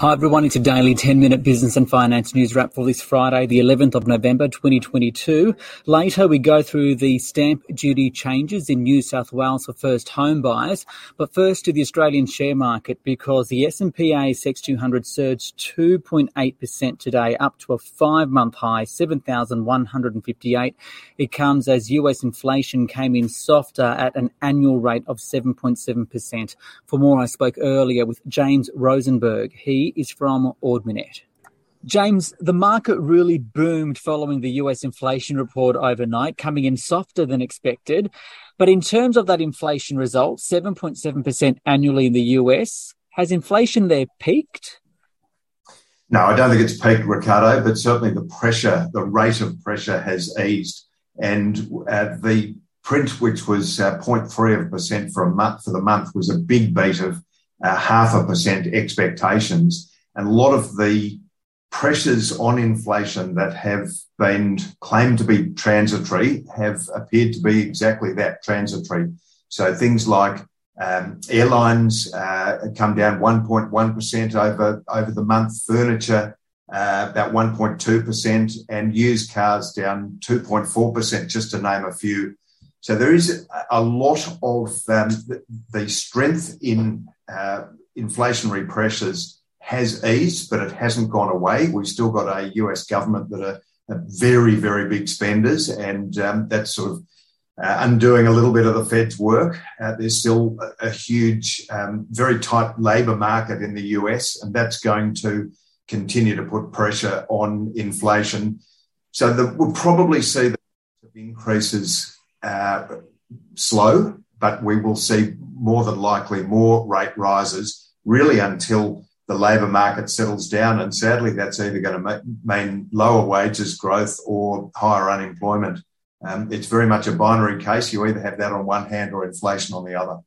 Hi everyone, it's a daily 10 minute business and finance news wrap for this Friday, the 11th of November 2022. Later we go through the stamp duty changes in New South Wales for first home buyers. But first to the Australian share market because the S&P ASX 200 surged 2.8% today up to a five month high, 7,158. It comes as US inflation came in softer at an annual rate of 7.7%. For more, I spoke earlier with James Rosenberg. He is from Ord Minnett. James, the market really boomed following the US inflation report overnight, coming in softer than expected. But in terms of that inflation result, 7.7% annually in the US, has inflation there peaked? No, I don't think it's peaked, Ricardo, but certainly the pressure, the rate of pressure has eased. And uh, the print, which was uh, 0.3 of percent for a month for the month, was a big beat of uh, half a percent expectations. And a lot of the pressures on inflation that have been claimed to be transitory have appeared to be exactly that transitory. So things like um, airlines uh, come down 1.1% over, over the month, furniture uh, about 1.2%, and used cars down 2.4%, just to name a few. So there is a lot of um, the strength in uh, inflationary pressures has eased, but it hasn't gone away. We've still got a US government that are, are very, very big spenders, and um, that's sort of uh, undoing a little bit of the Fed's work. Uh, there's still a, a huge, um, very tight labour market in the US, and that's going to continue to put pressure on inflation. So the, we'll probably see the increases uh, slow, but we will see more than likely more rate rises really until the labour market settles down. And sadly, that's either going to mean lower wages growth or higher unemployment. Um, it's very much a binary case. You either have that on one hand or inflation on the other.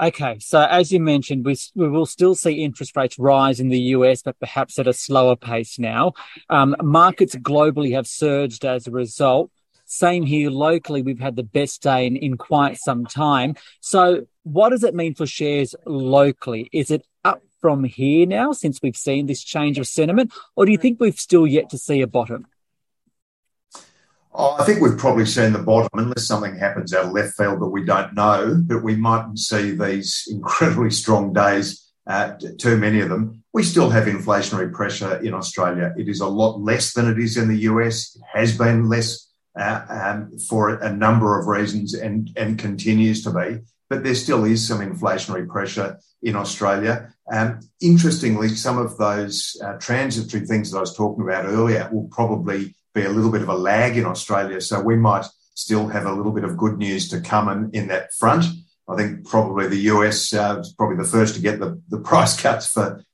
Okay, so as you mentioned, we, we will still see interest rates rise in the US, but perhaps at a slower pace now. Um, markets globally have surged as a result. Same here locally, we've had the best day in, in quite some time. So, what does it mean for shares locally? Is it up from here now since we've seen this change of sentiment, or do you think we've still yet to see a bottom? Oh, I think we've probably seen the bottom, unless something happens out of left field that we don't know. But we mightn't see these incredibly strong days, uh, too many of them. We still have inflationary pressure in Australia. It is a lot less than it is in the US. It has been less uh, um, for a number of reasons and, and continues to be. But there still is some inflationary pressure in Australia. Um, interestingly, some of those uh, transitory things that I was talking about earlier will probably be a little bit of a lag in Australia. So we might still have a little bit of good news to come in, in that front. I think probably the US uh, is probably the first to get the, the price cuts for,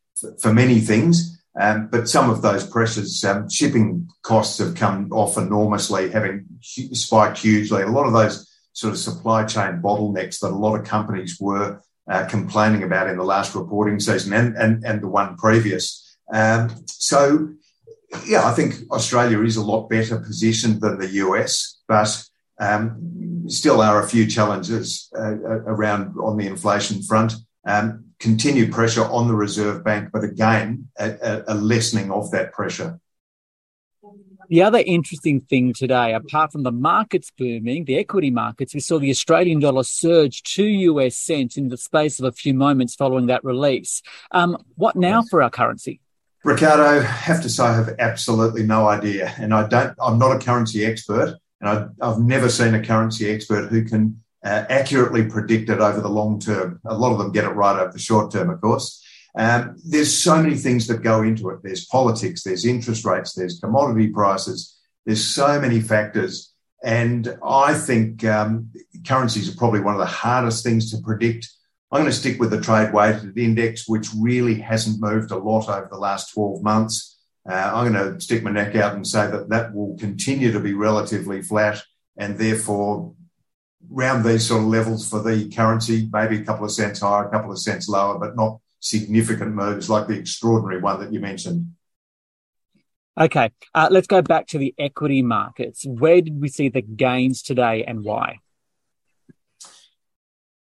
for many things. Um, but some of those pressures, um, shipping costs have come off enormously, having spiked hugely. A lot of those sort of supply chain bottlenecks that a lot of companies were uh, complaining about in the last reporting season and, and, and the one previous. Um, so, yeah, I think Australia is a lot better positioned than the US, but um, still are a few challenges uh, around on the inflation front. Um, continued pressure on the Reserve Bank, but again, a, a, lessening of that pressure. The other interesting thing today, apart from the markets booming, the equity markets, we saw the Australian dollar surge two US cents in the space of a few moments following that release. Um, what now for our currency? Ricardo, I have to say I have absolutely no idea, and I don't. I'm not a currency expert, and I, I've never seen a currency expert who can uh, accurately predicted over the long term. A lot of them get it right over the short term, of course. Um, there's so many things that go into it. There's politics, there's interest rates, there's commodity prices, there's so many factors. And I think um, currencies are probably one of the hardest things to predict. I'm going to stick with the trade weighted index, which really hasn't moved a lot over the last 12 months. Uh, I'm going to stick my neck out and say that that will continue to be relatively flat and therefore around these sort of levels for the currency, maybe a couple of cents higher, a couple of cents lower, but not significant moves like the extraordinary one that you mentioned. Okay, uh, let's go back to the equity markets. Where did we see the gains today and why?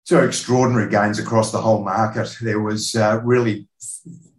So extraordinary gains across the whole market. There was uh, really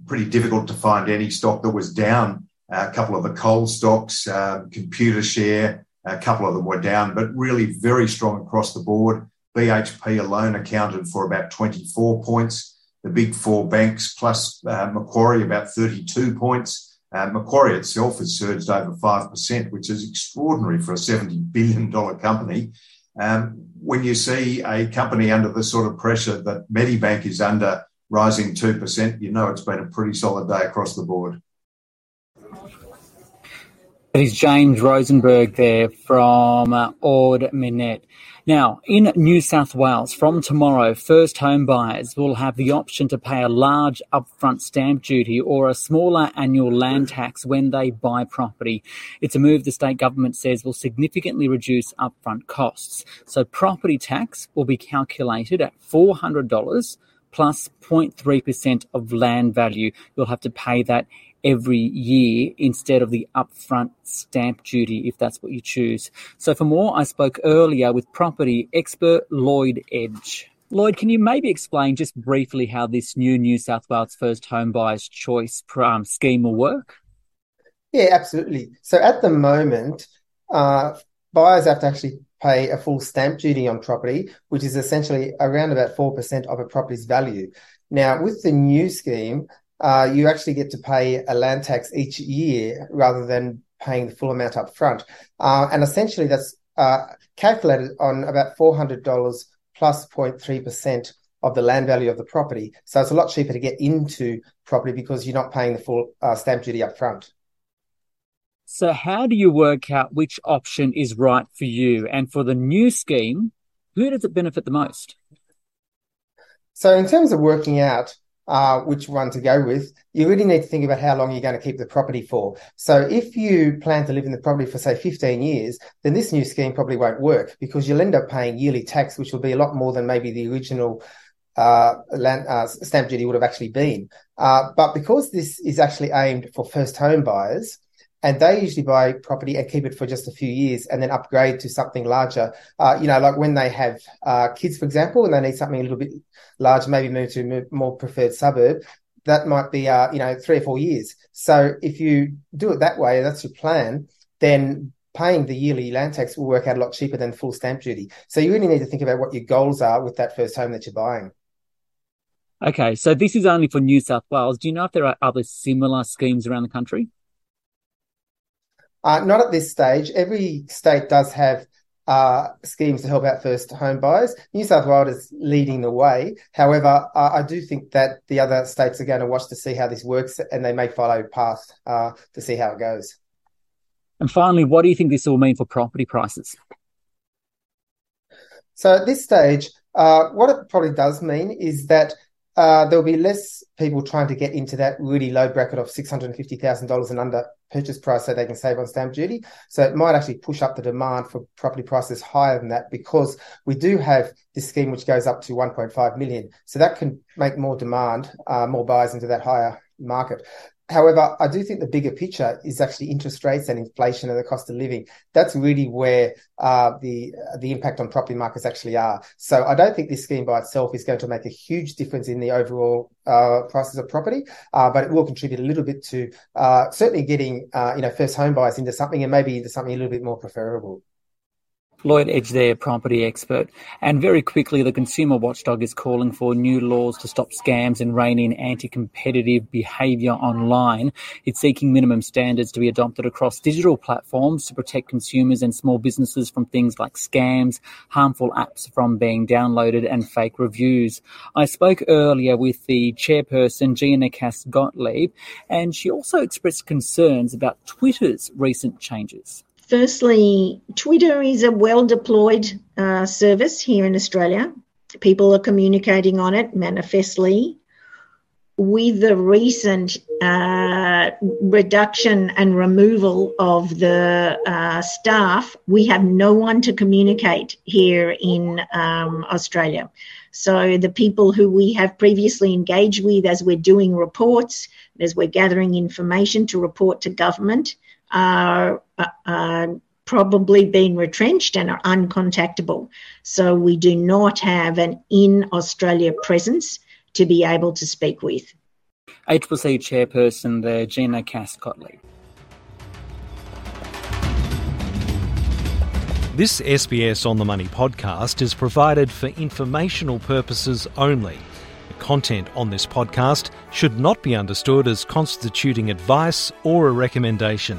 pretty difficult to find any stock that was down. Uh, a couple of the coal stocks, uh, Computershare, a couple of them were down, but really very strong across the board. BHP alone accounted for about 24 points. The big four banks plus uh, Macquarie about 32 points. Uh, Macquarie itself has surged over 5%, which is extraordinary for a $70 billion company. Um, when you see a company under the sort of pressure that Medibank is under, rising 2%, you know it's been a pretty solid day across the board. It is James Rosenberg there from uh, Ord Minnett. Now, in New South Wales, from tomorrow, first home buyers will have the option to pay a large upfront stamp duty or a smaller annual land tax when they buy property. It's a move the state government says will significantly reduce upfront costs. So property tax will be calculated at $400 plus 0.3% of land value. You'll have to pay that every year instead of the upfront stamp duty if that's what you choose. So for more, I spoke earlier with property expert Lloyd Edge. Lloyd, can you maybe explain just briefly how this new New South Wales First Home Buyers Choice um, scheme will work? Yeah, absolutely. So at the moment, uh, buyers have to actually pay a full stamp duty on property, which is essentially around about 4% of a property's value. Now, with the new scheme, uh, you actually get to pay a land tax each year rather than paying the full amount up front. Uh, and essentially, that's uh, calculated on about $400 plus 0.3% of the land value of the property. So it's a lot cheaper to get into property because you're not paying the full uh, stamp duty up front. So, how do you work out which option is right for you? And for the new scheme, who does it benefit the most? So, in terms of working out uh, which one to go with, you really need to think about how long you're going to keep the property for. So if you plan to live in the property for say 15 years, then this new scheme probably won't work because you'll end up paying yearly tax, which will be a lot more than maybe the original uh, land, uh, stamp duty would have actually been. Uh, but because this is actually aimed for first home buyers, and they usually buy property and keep it for just a few years and then upgrade to something larger. Uh, you know, like when they have uh, kids, for example, and they need something a little bit larger, maybe move to a more preferred suburb. That might be, uh, you know, three or four years. So if you do it that way, that's your plan, then paying the yearly land tax will work out a lot cheaper than full stamp duty. So you really need to think about what your goals are with that first home that you're buying. Okay, so this is only for New South Wales. Do you know if there are other similar schemes around the country? Uh, not at this stage. Every state does have uh, schemes to help out first home buyers. New South Wales is leading the way. However, uh, I do think that the other states are going to watch to see how this works and they may follow path uh, to see how it goes. And finally, what do you think this will mean for property prices? So at this stage, uh, what it probably does mean is that uh, there'll be less people trying to get into that really low bracket of $650,000 and under purchase price so they can save on stamp duty. So it might actually push up the demand for property prices higher than that because we do have this scheme which goes up to 1.5 million. So that can make more demand, uh, more buyers into that higher market. However, I do think the bigger picture is actually interest rates and inflation and the cost of living. That's really where uh, the the impact on property markets actually are. So I don't think this scheme by itself is going to make a huge difference in the overall uh, prices of property, uh, but it will contribute a little bit to uh, certainly getting uh, you know first home buyers into something and maybe into something a little bit more preferable. Lloyd Edge there, property expert. And very quickly, the consumer watchdog is calling for new laws to stop scams and rein in anti-competitive behaviour online. It's seeking minimum standards to be adopted across digital platforms to protect consumers and small businesses from things like scams, harmful apps from being downloaded and fake reviews. I spoke earlier with the chairperson, Gina Cass Gottlieb, and she also expressed concerns about Twitter's recent changes. Firstly, Twitter is a well deployed uh, service here in Australia. People are communicating on it manifestly. With the recent uh, reduction and removal of the uh, staff, we have no one to communicate here in um, Australia. So, the people who we have previously engaged with as we're doing reports, as we're gathering information to report to government, are, uh, are probably been retrenched and are uncontactable. So we do not have an in Australia presence to be able to speak with. ACCC Chairperson there, Gina Cass-Gottlieb. This SBS On the Money podcast is provided for informational purposes only. The content on this podcast should not be understood as constituting advice or a recommendation.